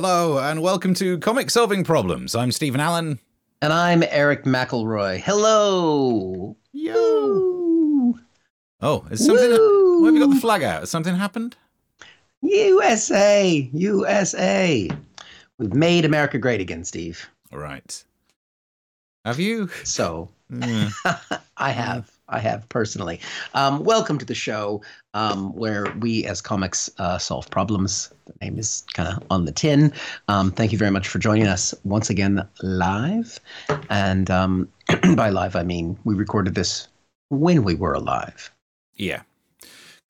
Hello, and welcome to Comic Solving Problems. I'm Stephen Allen. And I'm Eric McElroy. Hello. Yo. Oh, is something. Why have you got the flag out? Has something happened? USA. USA. We've made America great again, Steve. All right. Have you? So, mm. I have. I have personally. Um, welcome to the show um, where we, as comics, uh, solve problems. The name is kind of on the tin. Um, thank you very much for joining us once again live. And um, by live, I mean we recorded this when we were alive. Yeah.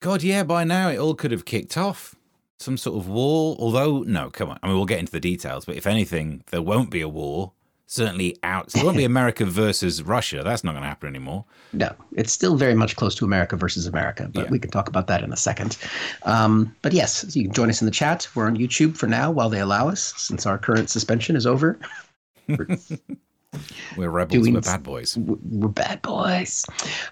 God, yeah, by now it all could have kicked off. Some sort of war. Although, no, come on. I mean, we'll get into the details, but if anything, there won't be a war certainly out. So it won't be America versus Russia. That's not going to happen anymore. No, it's still very much close to America versus America, but yeah. we can talk about that in a second. Um, but yes, you can join us in the chat. We're on YouTube for now while they allow us, since our current suspension is over. We're rebels. Doing, we're bad boys. We're bad boys.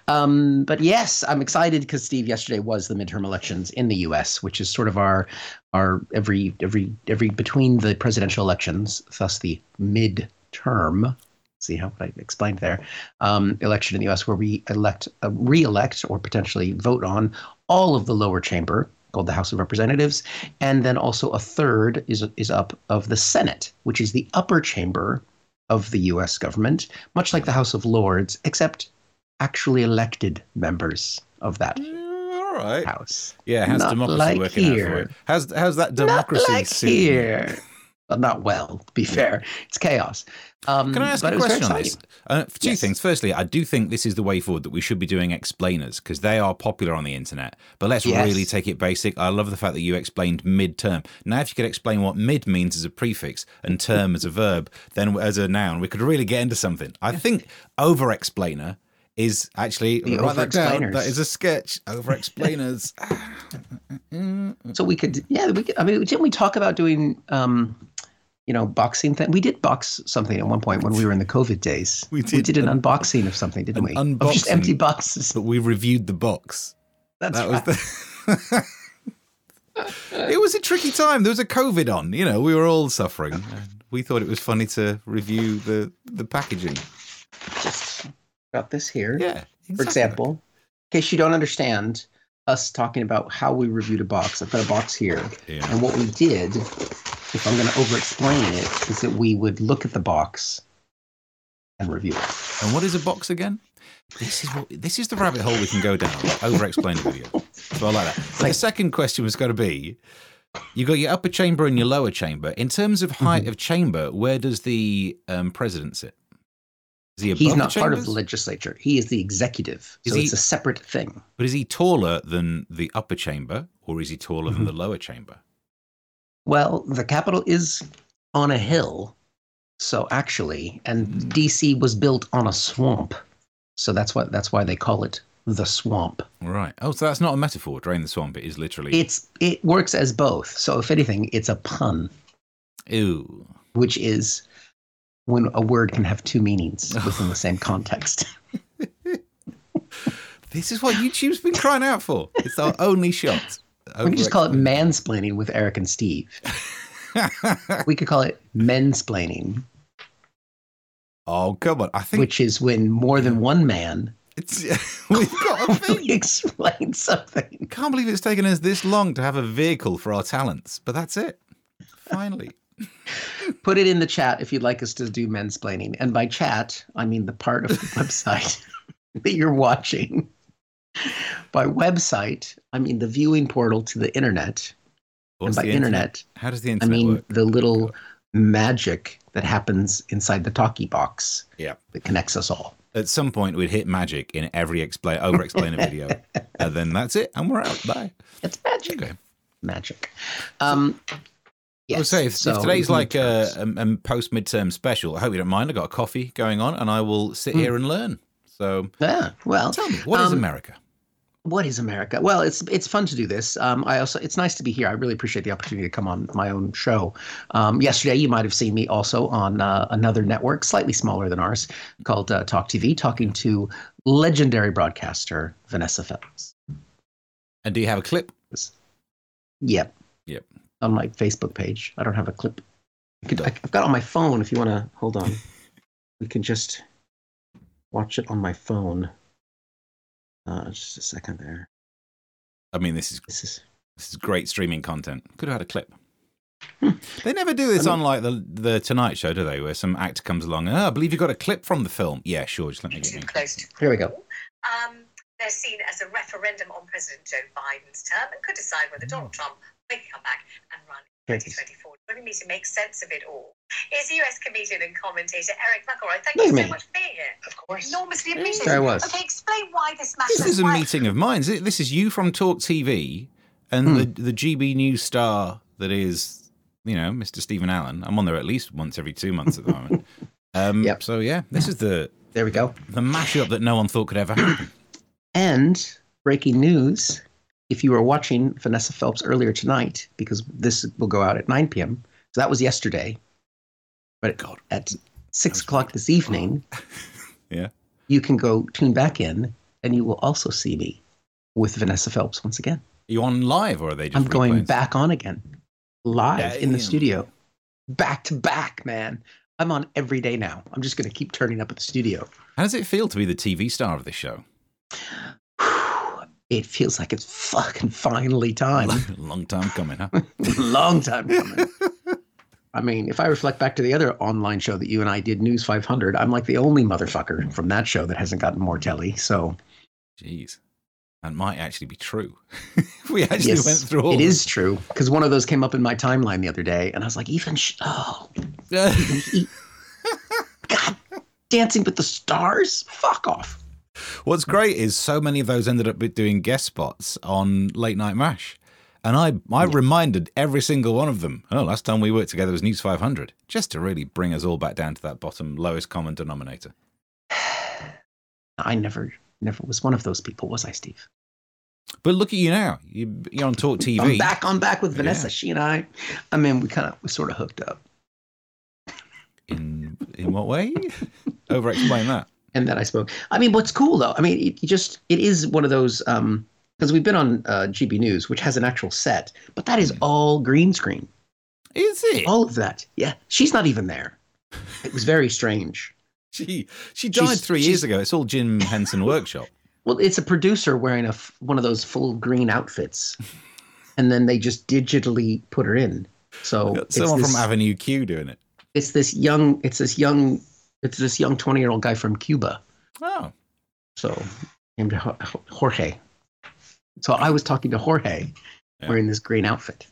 Um, but yes, I'm excited because Steve, yesterday was the midterm elections in the U.S., which is sort of our our every every every between the presidential elections, thus the mid term see how I explained there, um, election in the U.S., where we elect, uh, re-elect, or potentially vote on all of the lower chamber, called the House of Representatives, and then also a third is is up of the Senate, which is the upper chamber of the U.S. government, much like the House of Lords, except actually elected members of that. all right. House. Yeah, how's Not democracy like working here. out for it? How's how's that democracy Not like here? Well, not well, to be fair. It's chaos. Um, Can I ask a question on this? Uh, two yes. things. Firstly, I do think this is the way forward that we should be doing explainers because they are popular on the internet. But let's yes. really take it basic. I love the fact that you explained mid-term. Now, if you could explain what mid means as a prefix and term as a verb, then as a noun, we could really get into something. I think over-explainer is actually the write that down. That is a sketch. Over explainers. so we could, yeah, we could. I mean, didn't we talk about doing um, you know, boxing thing. We did box something at one point when we were in the COVID days. We did, we did an, an unboxing of something, didn't we? Unboxing, of just empty boxes. But we reviewed the box. That's that right. was the. it was a tricky time. There was a COVID on. You know, we were all suffering. we thought it was funny to review the the packaging. Got this here. Yeah. Exactly. For example, in case you don't understand us talking about how we reviewed a box, I've got a box here, yeah. and what we did if I'm going to over explain it, is that we would look at the box and review it. And what is a box again? This is what, this is the rabbit hole we can go down. Over explain the video. So I like that. Like, the second question was going to be you got your upper chamber and your lower chamber. In terms of height mm-hmm. of chamber, where does the um, president sit? He He's not part of the legislature. He is the executive. Is so he, it's a separate thing. But is he taller than the upper chamber or is he taller mm-hmm. than the lower chamber? Well, the capital is on a hill. So actually, and DC was built on a swamp. So that's what that's why they call it the swamp. Right. Oh, so that's not a metaphor. Drain the swamp. It is literally. It's it works as both. So if anything, it's a pun. Ooh. Which is when a word can have two meanings within the same context. this is what YouTube's been crying out for. It's our only shot. We can just call it mansplaining with Eric and Steve. we could call it mensplaining. Oh come on! I think which is when more than one man. It's we've got a thing. explain something. Can't believe it's taken us this long to have a vehicle for our talents, but that's it. Finally. Put it in the chat if you'd like us to do mensplaining, and by chat I mean the part of the website that you're watching. by website, I mean the viewing portal to the internet. What's and by internet? internet, how does the internet I mean work? the little magic that happens inside the talkie box. Yeah. That connects us all. At some point, we'd hit magic in every explain over explainer video, and then that's it, and we're out. Bye. It's magic. Okay. Magic. Um, Yes. I would say if, so if today's like a, a, a post midterm special, I hope you don't mind. I've got a coffee going on, and I will sit mm. here and learn. So yeah, well, tell me what um, is America? what is America? Well, it's it's fun to do this. Um, I also it's nice to be here. I really appreciate the opportunity to come on my own show. Um, yesterday, you might have seen me also on uh, another network, slightly smaller than ours, called uh, Talk TV, talking to legendary broadcaster Vanessa Feltz. And do you have a clip? Yep. Yep. on my Facebook page. I don't have a clip. Could, I've got on my phone. If you want to hold on, we can just watch it on my phone. Uh, just a second there. I mean, this is this is this is great streaming content. Could have had a clip. Hmm. They never do this I mean, on like the the Tonight Show, do they? Where some actor comes along. Oh, I believe you got a clip from the film. Yeah, sure. Just let me get it. Here we go. Um, they're seen as a referendum on President Joe Biden's term and could decide whether. Donald Trump may come back and run in 2024. Joining me to make sense of it all is US comedian and commentator Eric McElroy. Thank you so much for being here. Of course. Enormously appreciated. There was. Okay, explain why this matters. This is a meeting of minds. This is you from Talk TV and hmm. the, the GB News star that is, you know, Mr. Stephen Allen. I'm on there at least once every two months at the moment. Um, yep. So, yeah, this is the. There we go. The mashup that no one thought could ever happen. And breaking news if you were watching Vanessa Feltz earlier tonight, because this will go out at 9 p.m., so that was yesterday. But God. at 6 o'clock this evening, oh. yeah, you can go tune back in and you will also see me with Vanessa Feltz once again. Are you on live or are they just I'm going back on again. Live yeah, in the yeah. studio. Back to back, man. I'm on every day now. I'm just going to keep turning up at the studio. How does it feel to be the TV star of this show? It feels like it's fucking finally time. Long time coming, huh? Long time coming. I mean, if I reflect back to the other online show that you and I did, News 500, I'm like the only motherfucker from that show that hasn't gotten more telly. So, jeez, that might actually be true. we actually yes, went through all. It is true because one of those came up in my timeline the other day, and I was like, even sh- oh, even God, Dancing with the Stars, fuck off. What's great is so many of those ended up doing guest spots on Late Night Mash. And I, I yeah. reminded every single one of them, oh, last time we worked together was News 500, just to really bring us all back down to that bottom lowest common denominator. I never, never was one of those people, was I, Steve? But look at you now. You, are on Talk TV. I'm back on back with Vanessa. Yeah. She and I, I mean, we kind of, we sort of hooked up. In in what way? Over explain that and that I spoke. I mean, what's cool though? I mean, it, just it is one of those because um, we've been on uh, GB News, which has an actual set, but that is all green screen. Is it all of that? Yeah, she's not even there. It was very strange. she she died she's, three years ago. It's all Jim Henson Workshop. Well, it's a producer wearing a one of those full green outfits, and then they just digitally put her in. So someone this, from Avenue Q doing it. It's this young. It's this young it's this young 20 year old guy from Cuba. Oh. So named Jorge. So I was talking to Jorge yeah. wearing this green outfit.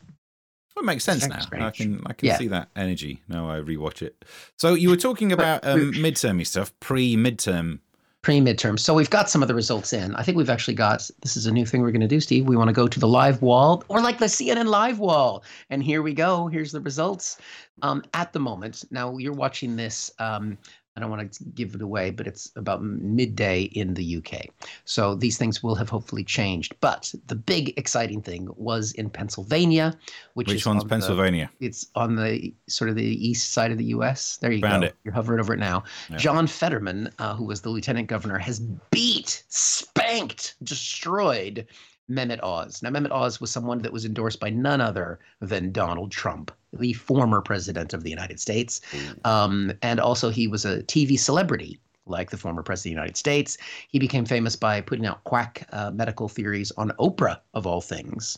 Well, it makes sense now. Strange. I can I can yeah. see that energy now I rewatch it. So you were talking about um, midtermy stuff, pre midterm. Pre midterm. So we've got some of the results in. I think we've actually got this is a new thing we're going to do, Steve. We want to go to the live wall or like the CNN live wall. And here we go. Here's the results. Um, at the moment, now you're watching this um, I don't want to give it away, but it's about midday in the UK. So these things will have hopefully changed. But the big exciting thing was in Pennsylvania, which, which one's on Pennsylvania? The, it's on the sort of the east side of the US. There you Found go. It. You're hovering over it now. Yeah. John Fetterman, uh, who was the lieutenant governor, has beat, spanked, destroyed Mehmet Oz. Now, Mehmet Oz was someone that was endorsed by none other than Donald Trump, the former president of the United States. Um, and also, he was a TV celebrity, like the former president of the United States. He became famous by putting out quack uh, medical theories on Oprah, of all things.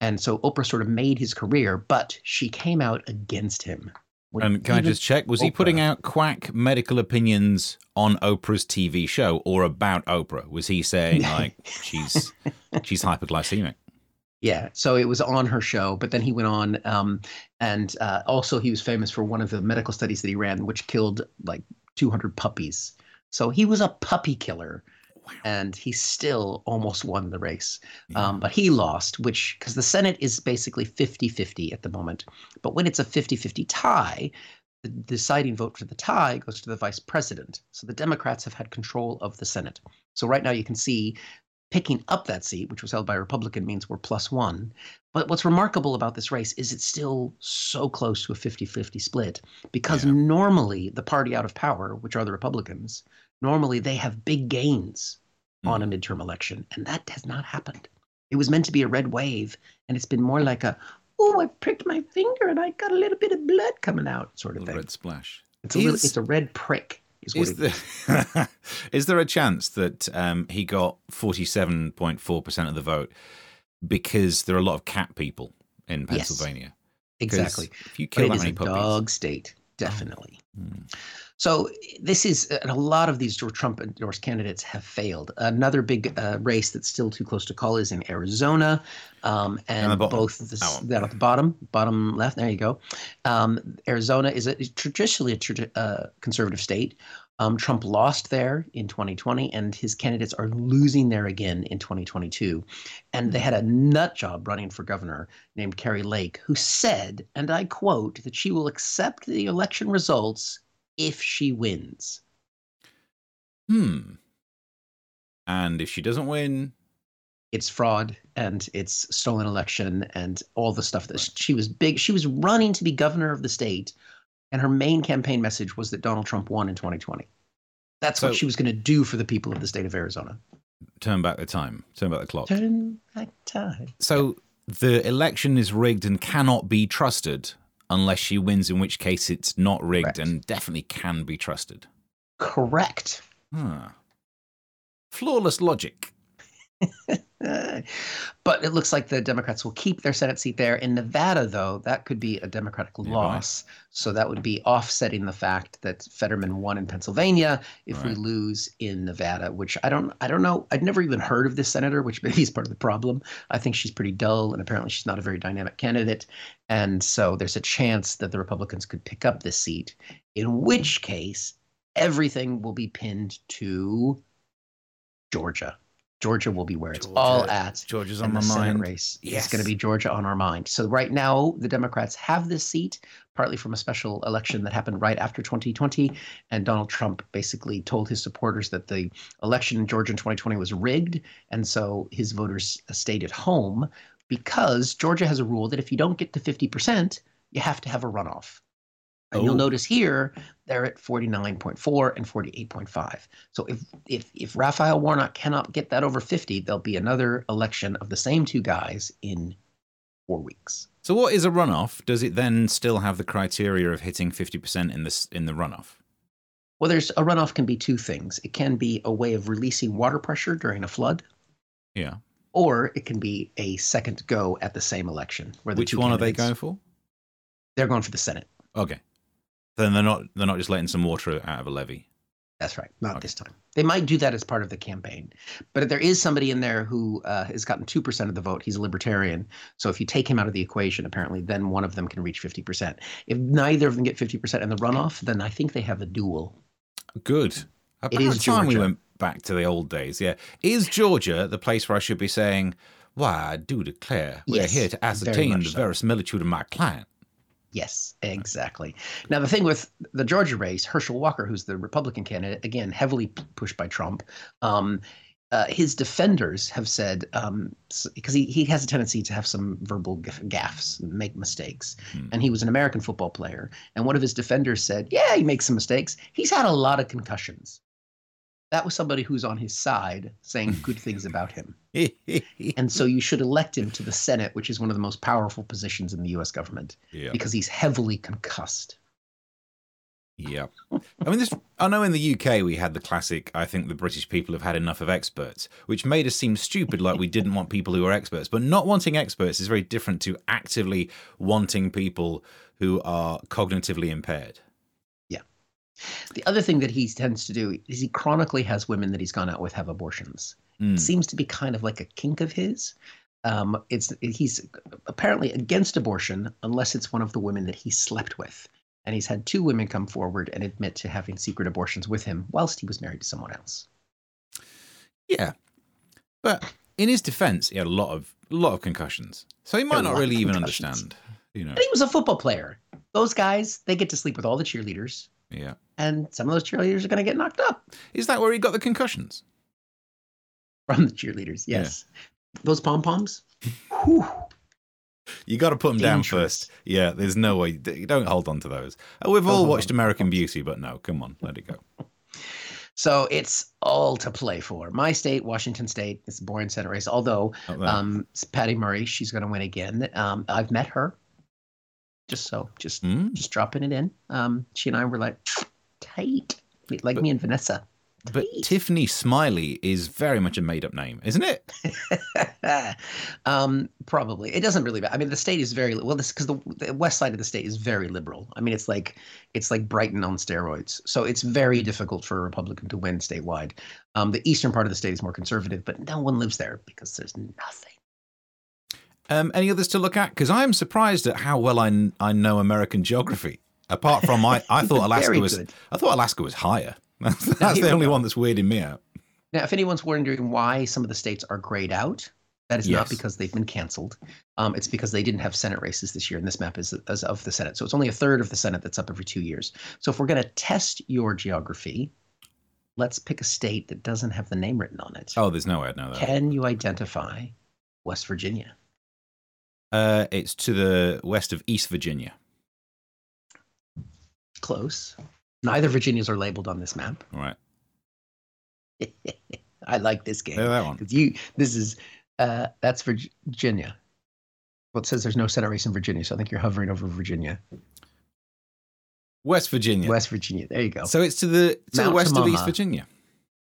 And so Oprah sort of made his career, but she came out against him and can I just check? Was Oprah. he putting out quack medical opinions on Oprah's TV show or about Oprah? Was he saying like she's she's hyperglycemic? Yeah, so it was on her show, but then he went on, um, and uh, also he was famous for one of the medical studies that he ran, which killed like 200 puppies. So he was a puppy killer and he still almost won the race. Yeah. Um, but he lost, which because the Senate is basically 50 50 at the moment. But when it's a 50 50 tie, the deciding vote for the tie goes to the vice president. So the Democrats have had control of the Senate. So right now you can see picking up that seat, which was held by a Republican, means we're plus one. But what's remarkable about this race is it's still so close to a 50 50 split because yeah. normally the party out of power, which are the Republicans, normally they have big gains mm. on a midterm election, and that has not happened. It was meant to be a red wave, and it's been more like a, "Oh, I pricked my finger and I got a little bit of blood coming out," sort of thing. A red splash. It's a little, it's a red prick. Is, is, there, is there a chance that um, he got forty-seven point four percent of the vote because there are a lot of cat people in Pennsylvania? Yes, exactly. If you kill but that many puppies, dog state, definitely. Oh. Hmm. So this is, a lot of these Trump endorsed candidates have failed. Another big uh, race that's still too close to call is in Arizona, um, and both that at the bottom, bottom left. There you go. Um, Arizona is, a, is traditionally a uh, conservative state. Um, Trump lost there in 2020, and his candidates are losing there again in 2022. And they had a nut job running for governor named Kari Lake, who said, and I quote, that she will accept the election results if she wins. Hmm. And if she doesn't win, it's fraud and it's stolen election and all the stuff that she was big. She was running to be governor of the state, and her main campaign message was that Donald Trump won in 2020. That's so, what she was going to do for the people of the state of Arizona. Turn back the time. Turn back the clock. Turn back time. So the election is rigged and cannot be trusted unless she wins, in which case it's not rigged Correct. and definitely can be trusted. Correct. Huh. Flawless logic. but it looks like the Democrats will keep their Senate seat there. In Nevada, though, that could be a Democratic loss. So that would be offsetting the fact that Fetterman won in Pennsylvania if right. we lose in Nevada, which I don't I don't know. I'd never even heard of this senator, which maybe is part of the problem. I think she's pretty dull and apparently she's not a very dynamic candidate. And so there's a chance that the Republicans could pick up this seat, in which case everything will be pinned to Georgia. Georgia will be where it's Georgia, all at. Georgia's on my mind. Race yes. It's going to be Georgia on our mind. So right now, the Democrats have this seat, partly from a special election that happened right after 2020, and Donald Trump basically told his supporters that the election in Georgia in 2020 was rigged, and so his voters stayed at home because Georgia has a rule that if you don't get to 50%, you have to have a runoff. And oh. you'll notice here they're at 49.4 and 48.5. So if if if Raphael Warnock cannot get that over 50, there'll be another election of the same two guys in 4 weeks. So what is a runoff? Does it then still have the criteria of hitting 50% in this in the runoff? Well, there's a runoff can be two things. It can be a way of releasing water pressure during a flood. Yeah. Or it can be a second go at the same election. Where the Which one are they going for? They're going for the Senate. Okay. Then they're not they're not just letting some water out of a levee. That's right. Not okay. this time. They might do that as part of the campaign, but there is somebody in there who uh, has gotten two percent of the vote. He's a libertarian, so if you take him out of the equation, apparently, then one of them can reach fifty percent. If neither of them get fifty percent in the runoff, then I think they have a duel. Good. About it is time we went back to the old days. Yeah, is Georgia the place where I should be saying, "Why, I do declare, we yes, are here to ascertain the so. verisimilitude of my client." Yes, exactly. Now, the thing with the Georgia race, Herschel Walker, who's the Republican candidate, again, heavily pushed by Trump, um, uh, his defenders have said, um, because he, he has a tendency to have some verbal gaffes, make mistakes. Hmm. And he was an American football player. And one of his defenders said, Yeah, he makes some mistakes. He's had a lot of concussions that was somebody who's on his side saying good things about him. and so you should elect him to the Senate, which is one of the most powerful positions in the US government, yeah. because he's heavily concussed. Yeah. I mean, this, I know in the UK we had the classic, I think the British people have had enough of experts, which made us seem stupid, like we didn't want people who are experts. But not wanting experts is very different to actively wanting people who are cognitively impaired. The other thing that he tends to do is he chronically has women that he's gone out with have abortions. Mm. It seems to be kind of like a kink of his. Um, it's he's apparently against abortion unless it's one of the women that he slept with, and he's had two women come forward and admit to having secret abortions with him whilst he was married to someone else. Yeah, but in his defense, he had a lot of a lot of concussions, so he might not really even understand. You know, but he was a football player. Those guys, they get to sleep with all the cheerleaders. Yeah. And some of those cheerleaders are going to get knocked up. Is that where he got the concussions? From the cheerleaders, yes. Yeah. Those pom poms. you got to put them Dangerous. down first. Yeah, there's no way. Don't hold on to those. Uh, we've all watched American Beauty, but no, come on, let it go. So it's all to play for. My state, Washington State, it's a boring Senate race. Although um, Patty Murray, she's going to win again. Um, I've met her. Just so, just mm. just dropping it in. Um, she and I were like tight, like but, me and Vanessa. But Tiffany Smiley is very much a made up name, isn't it? um, probably. It doesn't really matter. I mean, the state is very well. This because the, the, west side of the state is very liberal. I mean, it's like it's like Brighton on steroids. So it's very difficult for a Republican to win statewide. Um, the eastern part of the state is more conservative, but no one lives there because there's nothing. Um, any others to look at? Because I am surprised at how well I, I know American geography. Apart from I, I thought Alaska was I thought Alaska was higher. That's, that's the only one that's weirding me out. Now, if anyone's wondering why some of the states are grayed out, that is yes. not because they've been canceled. Um, it's because they didn't have Senate races this year, and this map is, is of the Senate. So it's only a third of the Senate that's up every two years. So if we're going to test your geography, let's pick a state that doesn't have the name written on it. Oh, there's no way I'd know that. Can you identify West Virginia? Uh, it's to the west of East Virginia. Close. Neither Virginias are labeled on this map. All right. I like this game. Yeah, that one. You, this is uh, that's Virginia. Well, it says there's no Senate race in Virginia, so I think you're hovering over Virginia. West Virginia. West Virginia. There you go. So it's to the to Mount the west of East Virginia.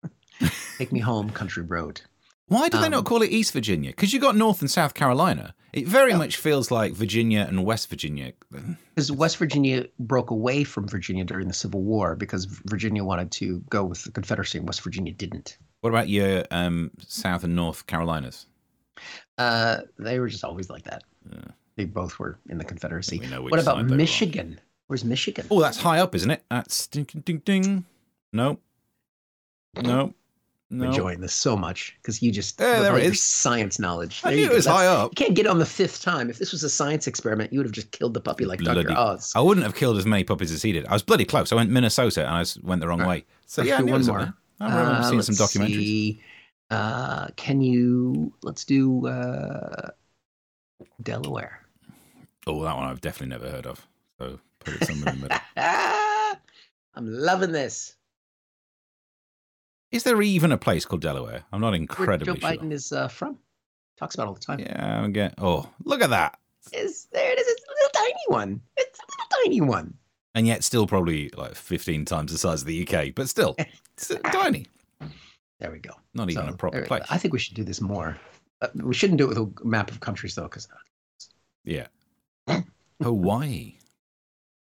Take me home, country road. Why do um, they not um, call it East Virginia? Because you got North and South Carolina. It very much feels like Virginia and West Virginia. Because West Virginia broke away from Virginia during the Civil War because Virginia wanted to go with the Confederacy and West Virginia didn't. What about your um, South and North Carolinas? Uh, they were just always like that. Yeah. They both were in the Confederacy. What about Michigan? Where's Michigan? Oh, that's high up, isn't it? That's ding ding ding. No. No. No. enjoying this so much because you just yeah, there is. science knowledge. There I knew it was That's, high up. You can't get on the fifth time. If this was a science experiment, you would have just killed the puppy like bloody, Dr. Oz. I wouldn't have killed as many puppies as he did. I was bloody close. I went Minnesota and I went the wrong way. So yeah, I knew one more. I remember uh, seeing some documentaries. See. Uh, can you? Let's do uh, Delaware. Oh, that one I've definitely never heard of. So put it somewhere in the middle. I'm loving this. Is there even a place called Delaware? I'm not incredibly Where Joe Biden is uh, from. Talks about all the time. Yeah, I'm getting. Oh, look at that! Is there it is? It's a little tiny one. It's a little tiny one. And yet, still probably like 15 times the size of the UK, but still, it's tiny. There we go. Not even so, a proper place. I think we should do this more. Uh, we shouldn't do it with a map of countries though, because yeah, Hawaii.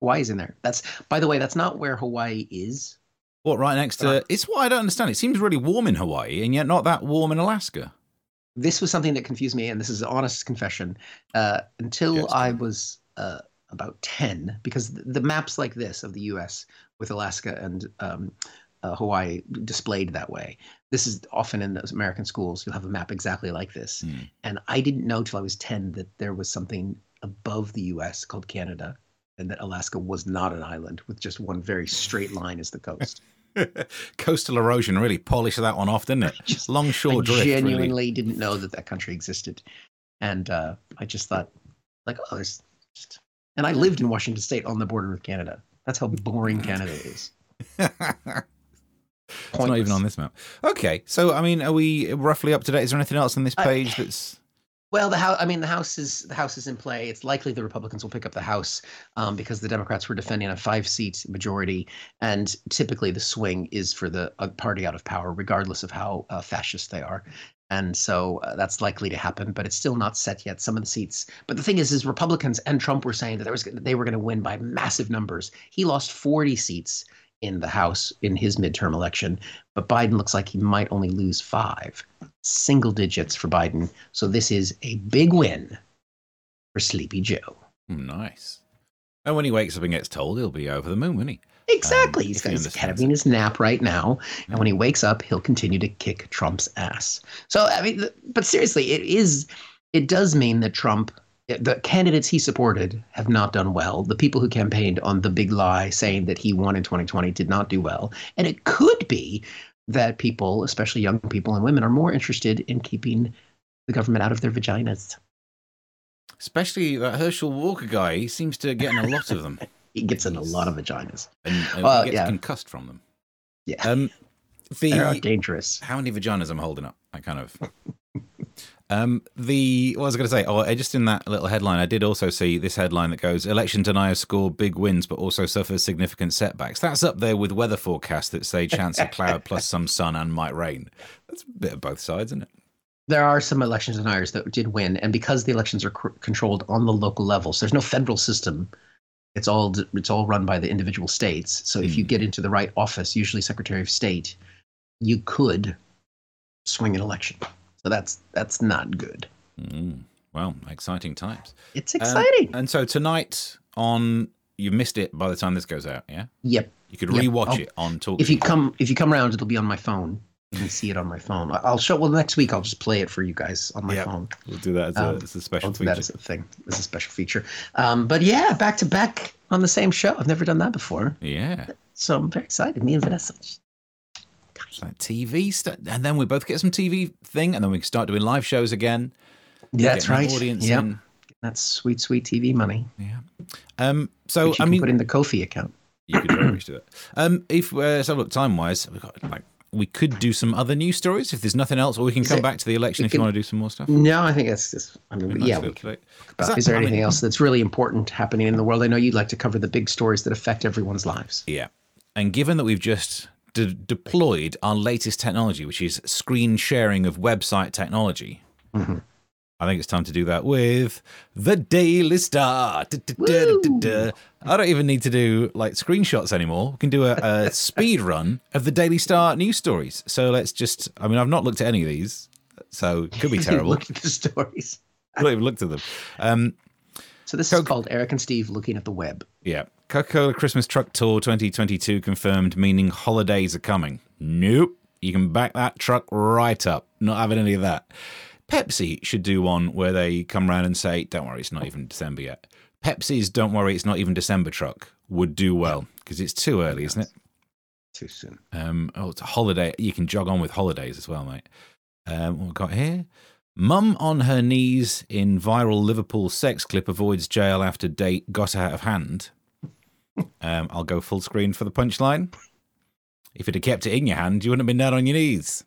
Hawaii's in there. That's by the way, that's not where Hawaii is. What, right next to. It's what I don't understand. It seems really warm in Hawaii and yet not that warm in Alaska. This was something that confused me, and this is an honest confession. Uh, until yes, I was uh, about 10, because the maps like this of the US with Alaska and um, uh, Hawaii displayed that way. This is often in those American schools. You'll have a map exactly like this. Mm. And I didn't know till I was 10 that there was something above the US called Canada and that Alaska was not an island with just one very straight line as the coast. Coastal erosion really polished that one off, didn't it? Just long shore I drift. Genuinely really. didn't know that that country existed, and uh, I just thought, like, oh, there's. Just... And I lived in Washington State on the border with Canada. That's how boring Canada is. It's not even on this map. Okay, so I mean, are we roughly up to date? Is there anything else on this page that's well, the house. I mean, the house is the house is in play. It's likely the Republicans will pick up the House um, because the Democrats were defending a five-seat majority, and typically the swing is for the uh, party out of power, regardless of how uh, fascist they are. And so uh, that's likely to happen, but it's still not set yet. Some of the seats, but the thing is, is Republicans and Trump were saying that there was they were going to win by massive numbers. He lost 40 seats in the House in his midterm election, but Biden looks like he might only lose five, single digits for Biden. So this is a big win for Sleepy Joe. Nice. And when he wakes up and gets told, he'll be over the moon, won't he? Exactly. Um, he's, he's having his nap right now, and when he wakes up, he'll continue to kick Trump's ass. So I mean, but seriously, it is. It does mean that Trump the candidates he supported have not done well. The people who campaigned on the big lie saying that he won in 2020 did not do well. And it could be that people, especially young people and women, are more interested in keeping the government out of their vaginas. Especially that Herschel Walker guy. He seems to get in a lot of them. he gets in a lot of vaginas. And, and uh, gets yeah. concussed from them. Yeah. Um, the, They're dangerous. How many vaginas am I'm holding up? I kind of. Um, the what was I going to say? Oh, just in that little headline, I did also see this headline that goes: "Election deniers score big wins, but also suffer significant setbacks." That's up there with weather forecasts that say chance of cloud plus some sun and might rain. That's a bit of both sides, isn't it? There are some election deniers that did win, and because the elections are c- controlled on the local level, so there's no federal system. It's all it's all run by the individual states. So mm. if you hmm. get into the right office, usually Secretary of State, you could swing an election. So that's that's not good. Mm. Well, exciting times. It's exciting. Um, and so tonight on you missed it by the time this goes out, yeah? Yep. You could yep. rewatch I'll, it on Talk. If you come if you come around, it'll be on my phone. You can see it on my phone. I'll show. Well, next week I'll just play it for you guys on my yep. phone. We'll do that as a, um, as a special feature. That as a thing. As a special feature. Um, but yeah, back to back on the same show. I've never done that before. Yeah. So I'm very excited. Me and Vanessa like TV stuff, and then we both get some TV thing, and then we can start doing live shows again. Yeah, that's right. Audience in. That's sweet, sweet TV money. Yeah. Um. So I mean, put in the Ko-fi account. You could very much do it. Um. If uh, so, look, time wise, we got like we could do some other news stories if there's nothing else, or we can come back to the election if can, you want to do some more stuff. No, I think that's just. I mean, nice yeah. We could, that, is there anything mean, else that's really important happening in the world? I know you'd like to cover the big stories that affect everyone's lives. Yeah, and given that we've just de- deployed our latest technology, which is screen sharing of website technology. Mm-hmm. I think it's time to do that with the Daily Star. I don't even need to do like screenshots anymore. We can do a, a speed run of the Daily Star news stories. So let's just, I mean, I've not looked at any of these, so it could be terrible. Look at the stories. I've not even looked at them. Um, so this is called Eric and Steve looking at the web. Yeah. Coca Cola Christmas Truck Tour 2022 confirmed, meaning holidays are coming. Nope. You can back that truck right up. Not having any of that. Pepsi should do one where they come around and say, don't worry, it's not even December yet. Pepsi's Don't Worry, It's Not Even December truck would do well because it's too early, isn't it? Too soon. Um, oh, it's a holiday. You can jog on with holidays as well, mate. Um, what we got here? Mum on her knees in viral Liverpool sex clip avoids jail after date got out of hand. Um, I'll go full screen for the punchline. If you'd have kept it in your hand, you wouldn't have been down on your knees.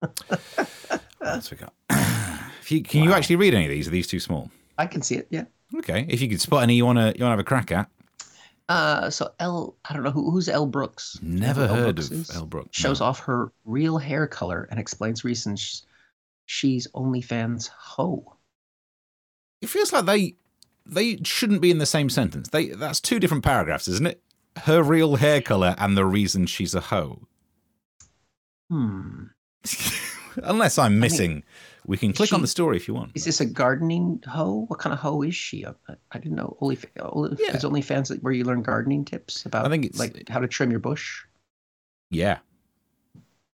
what we got? You, can wow. you actually read any of these? Are these too small? I can see it. Yeah. Okay. If you could spot any you want to you want to have a crack at. Uh, so Elle, I don't know who, who's Elle Brooks. Never heard Brooks of is? Elle Brooks. Shows no. off her real hair color and explains reasons she's OnlyFans hoe. It feels like they they shouldn't be in the same sentence. They that's two different paragraphs, isn't it? Her real hair color and the reason she's a hoe. Hmm. Unless I'm missing, I mean, we can click she, on the story if you want. Is this a gardening hoe? What kind of hoe is she? I, I didn't know. Only yeah. is OnlyFans where you learn gardening tips about. I think it's like how to trim your bush. Yeah.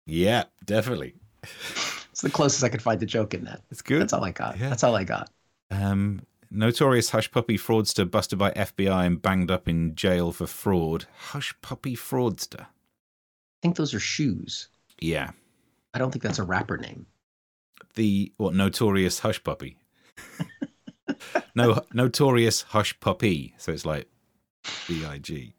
Yeah, definitely. It's the closest I could find the joke in that. It's good. That's all I got. Yeah. That's all I got. Um, notorious hush puppy fraudster busted by FBI and banged up in jail for fraud. Hush puppy fraudster. I think those are shoes. Yeah. I don't think that's a rapper name. The what? Notorious hush puppy. no, notorious hush puppy. So it's like B I G.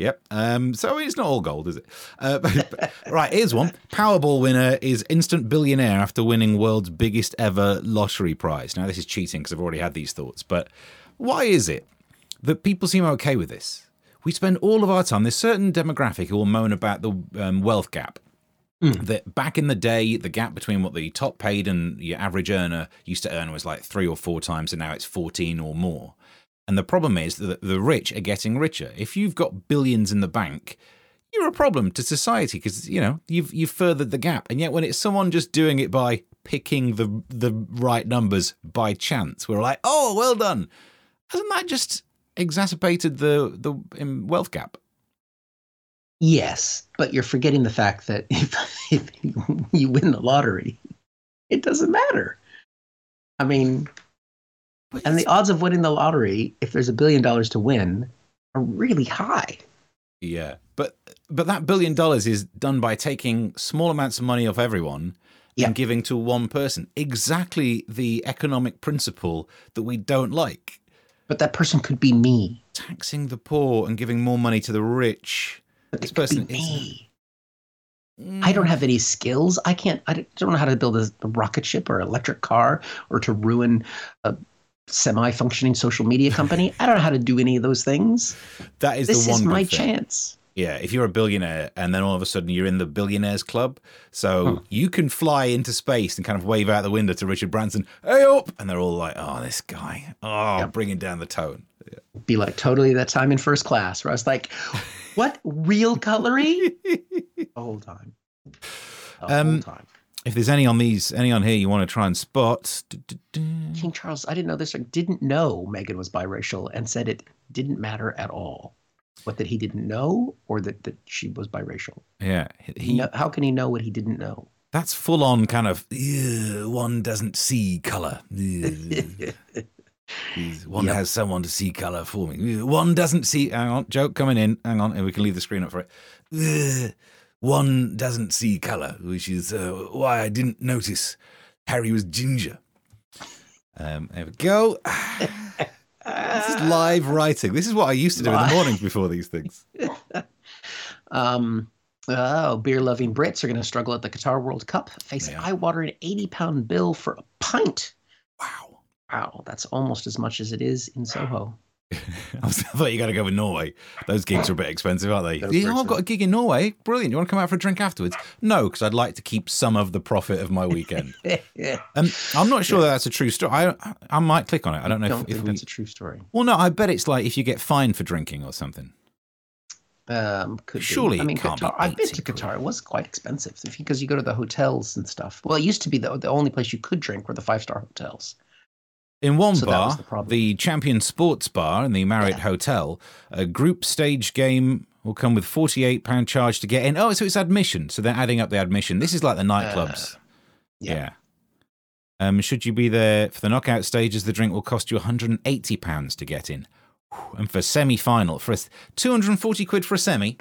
Yep. Um, so it's not all gold, is it? Uh, but, right, here's one. Powerball winner is instant billionaire after winning world's biggest ever lottery prize. Now, this is cheating because I've already had these thoughts, but why is it that people seem okay with this? We spend all of our time, there's certain demographic who will moan about the um, wealth gap. Mm. That back in the day, the gap between what the top paid and your average earner used to earn was like three or four times, and now it's 14 or more. And the problem is that the rich are getting richer. If you've got billions in the bank, you're a problem to society because you know you've you've furthered the gap. And yet, when it's someone just doing it by picking the the right numbers by chance, we're like, oh, well done. Hasn't that just exacerbated the the um, wealth gap? Yes, but you're forgetting the fact that if, if you win the lottery, it doesn't matter. I mean, and the odds of winning the lottery, if there's a billion dollars to win, are really high. Yeah, but but that billion dollars is done by taking small amounts of money off everyone yeah. and giving to one person. Exactly the economic principle that we don't like. But that person could be me. Taxing the poor and giving more money to the rich. But this person is me. Mm. I don't have any skills. I can't. I don't know how to build a, a rocket ship or electric car or to ruin a semi-functioning social media company. I don't know how to do any of those things. That is this the one is my thing. chance. Yeah, if you're a billionaire and then all of a sudden you're in the billionaires club, so you can fly into space and kind of wave out the window to Richard Branson, "Hey up!" and they're all like, "Oh, this guy, oh, bringing down the tone." Be like totally that time in first class where I was like, "What real cutlery? the whole time. The Um, whole time. If there's any on these, any on here you want to try and spot. King Charles, I didn't know this. I didn't know Meghan was biracial and said it didn't matter at all. What that he didn't know, or that, that she was biracial. yeah, he, how can he know what he didn't know? that's full on kind of one doesn't see color. One Yep. has someone to see color for me. One doesn't see. Hang on, joke coming in. Hang on, and we can leave the screen up for it. One doesn't see color, which is uh, why I didn't notice Harry was ginger. Um, there we go. this is live writing. This is what I used to do in the mornings before these things. Um, oh, beer loving Brits are going to struggle at the Qatar World Cup, face an eye watering 80 pound bill for a pint. Wow. Wow, that's almost as much as it is in Soho. I, thought you got to go with Norway. Those gigs are a bit expensive, aren't they? Those Yeah, are I've got a gig in Norway. Brilliant. You want to come out for a drink afterwards? No, because I'd like to keep some of the profit of my weekend. um, I'm not sure that that's a true story. I I might click on it. I don't know don't if, think if we. that's a true story. Well, no, I bet it's like if you get fined for drinking or something. Um, could be. Surely I it mean, can't be Qatar. I've been to. Qatar. It was quite expensive because you go to the hotels and stuff. Well, it used to be the the only place you could drink were the five star hotels. In one So bar, the the Champion Sports Bar in the Marriott Hotel, a group stage game will come with £48 charge to get in. Oh, so it's admission. So they're adding up the admission. This is like the nightclubs. yeah. yeah. Um, should you be there for the knockout stages, the drink will cost you £180 to get in. And for semi final, for a, 240 quid for a semi.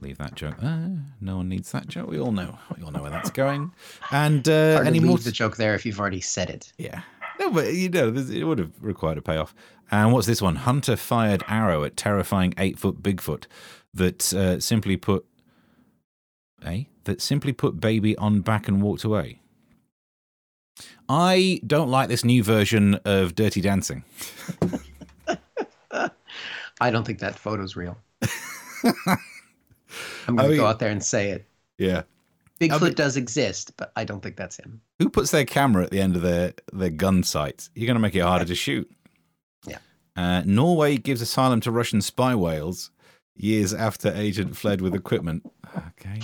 Leave that joke. Uh, no one needs that joke. We all know. We all know where that's going. And uh, any leave more? the joke there if you've already said it. Yeah. No, but you know, it would have required a payoff. And what's this one? Hunter fired arrow at terrifying eight foot Bigfoot that uh, simply put, eh? That simply put baby on back and walked away. I don't like this new version of Dirty Dancing. I don't think that photo's real. I'm going to go out there and say it. Yeah. Bigfoot mean- does exist, but I don't think that's him. Who puts their camera at the end of their, their gun sights? You're going to make it harder to shoot. Yeah. Uh, Norway gives asylum to Russian spy whales years after agent fled with equipment. Okay.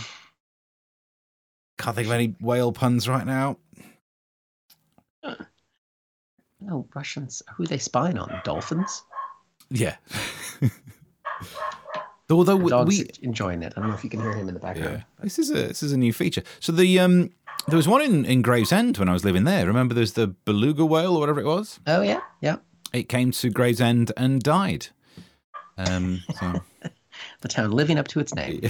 Can't think of any whale puns right now. No, Russians. Who are they spying on? Dolphins? Yeah. Although The we, dog's we enjoying it. I don't know if you can hear him in the background. yeah, background. this is a this is a new feature. So the um there was one in in Gravesend when I was living there. Remember, there's the beluga whale or whatever it was. Oh, yeah. Yeah. It came to Gravesend and died. Um, so. The town living up to its name.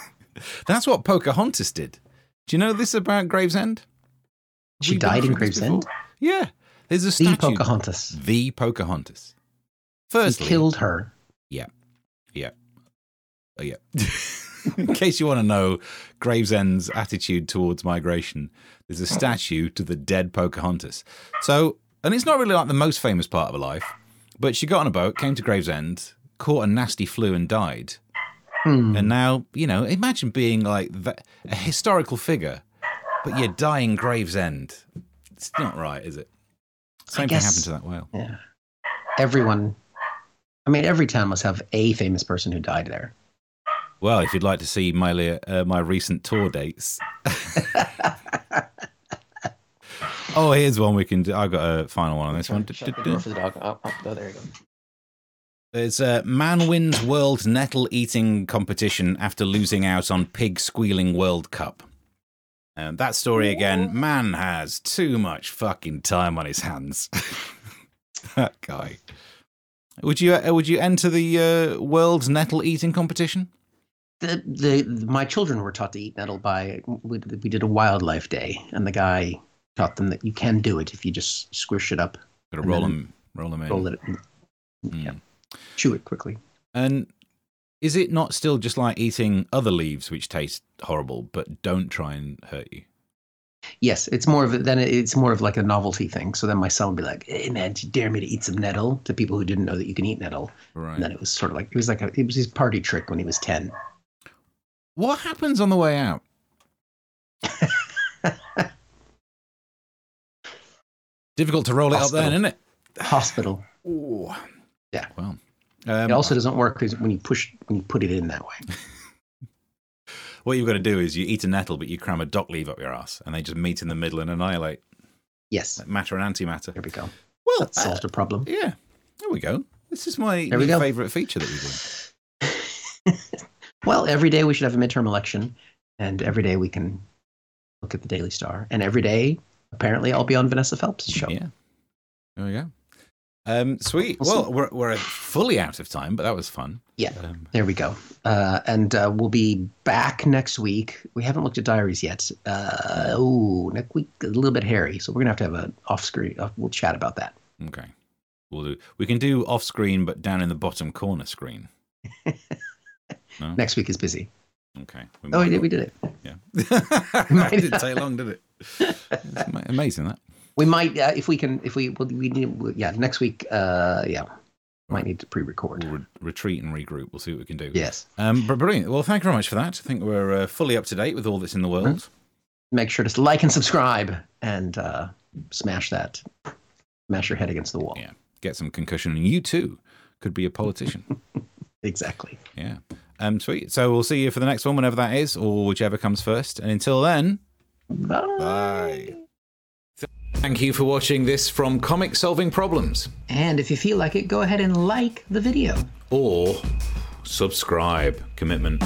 That's what Pocahontas did. Do you know this about Gravesend? She we been died in Gravesend? before? Yeah. There's a The statue. Pocahontas. The Pocahontas. He Firstly, killed her. Yeah. Yeah. Oh, yeah. In case you want to know Gravesend's attitude towards migration, there's a statue to the dead Pocahontas. So, and it's not really like the most famous part of her life, but she got on a boat, came to Gravesend, caught a nasty flu, and died. Hmm. And now, you know, imagine being like a historical figure, but you're dying Gravesend. It's not right, is it? Same thing happened to that whale. Yeah. Everyone. I mean, every town must have a famous person who died there. Well, if you'd like to see my uh, my recent tour dates, oh, here's one we can do. I've got a final one on this one. Shut the the dog. Oh, oh, oh, there you go. There's a man wins world nettle eating competition after losing out on pig squealing World Cup. And that story again, man has too much fucking time on his hands. that guy. Would you uh, would you enter the uh, world nettle eating competition? The, the my children were taught to eat nettle by we, we did a wildlife day, and the guy taught them that you can do it if you just squish it up, Got to roll them, roll them in. roll it, Mm. chew it quickly. And Is it not still just like eating other leaves which taste horrible but don't try and hurt you? Yes, it's more of a, then it's more of like a novelty thing. So then my son would be like, "Hey man, do you dare me to eat some nettle?" To people who didn't know that you can eat nettle. Right. And then it was sort of like it was like a, it was his party trick when he was ten. What happens on the way out? Difficult to roll it up then, isn't it? Hospital. Ooh. Yeah. Well, um, it also doesn't work because when you push when you put it in that way. what you've got to do is you eat a nettle, but you cram a dock leaf up your ass, and they just meet in the middle and annihilate. Yes. Like matter and antimatter. There we go. Well, that solved uh, a problem. Yeah. There we go. This is my favorite feature that we do. well, every day we should have a midterm election, and every day we can look at the Daily Star, and every day apparently I'll be on Vanessa Feltz' show. Yeah. There we go. Um, sweet. Well, we're, we're fully out of time, but that was fun. Yeah. Um, there we go. Uh, and uh, we'll be back next week. We haven't looked at diaries yet. Uh, oh, next week a little bit hairy, so we're gonna have to have an off screen. Uh, we'll chat about that. Okay. We'll do. We can do off screen, but down in the bottom corner screen. no? Next week is busy. Okay. We oh, we did. We did it. Yeah. it didn't take long, did it? It's amazing that. We might, uh, if we can, if we, we need, yeah, next week, uh, yeah, might need to pre-record. We'll re- retreat and regroup. We'll see what we can do. Yes. Um, but brilliant. Well, thank you very much for that. I think we're uh, fully up to date with all that's in the world. Mm-hmm. Make sure to like and subscribe and uh, smash that, smash your head against the wall. Yeah. Get some concussion, and you too could be a politician. exactly. Yeah. Um, sweet. So we'll see you for the next one, whenever that is, or whichever comes first. And until then, bye. Bye. Thank you for watching this from Comic Solving Problems. And if you feel like it, go ahead and like the video. Or subscribe. Commitment.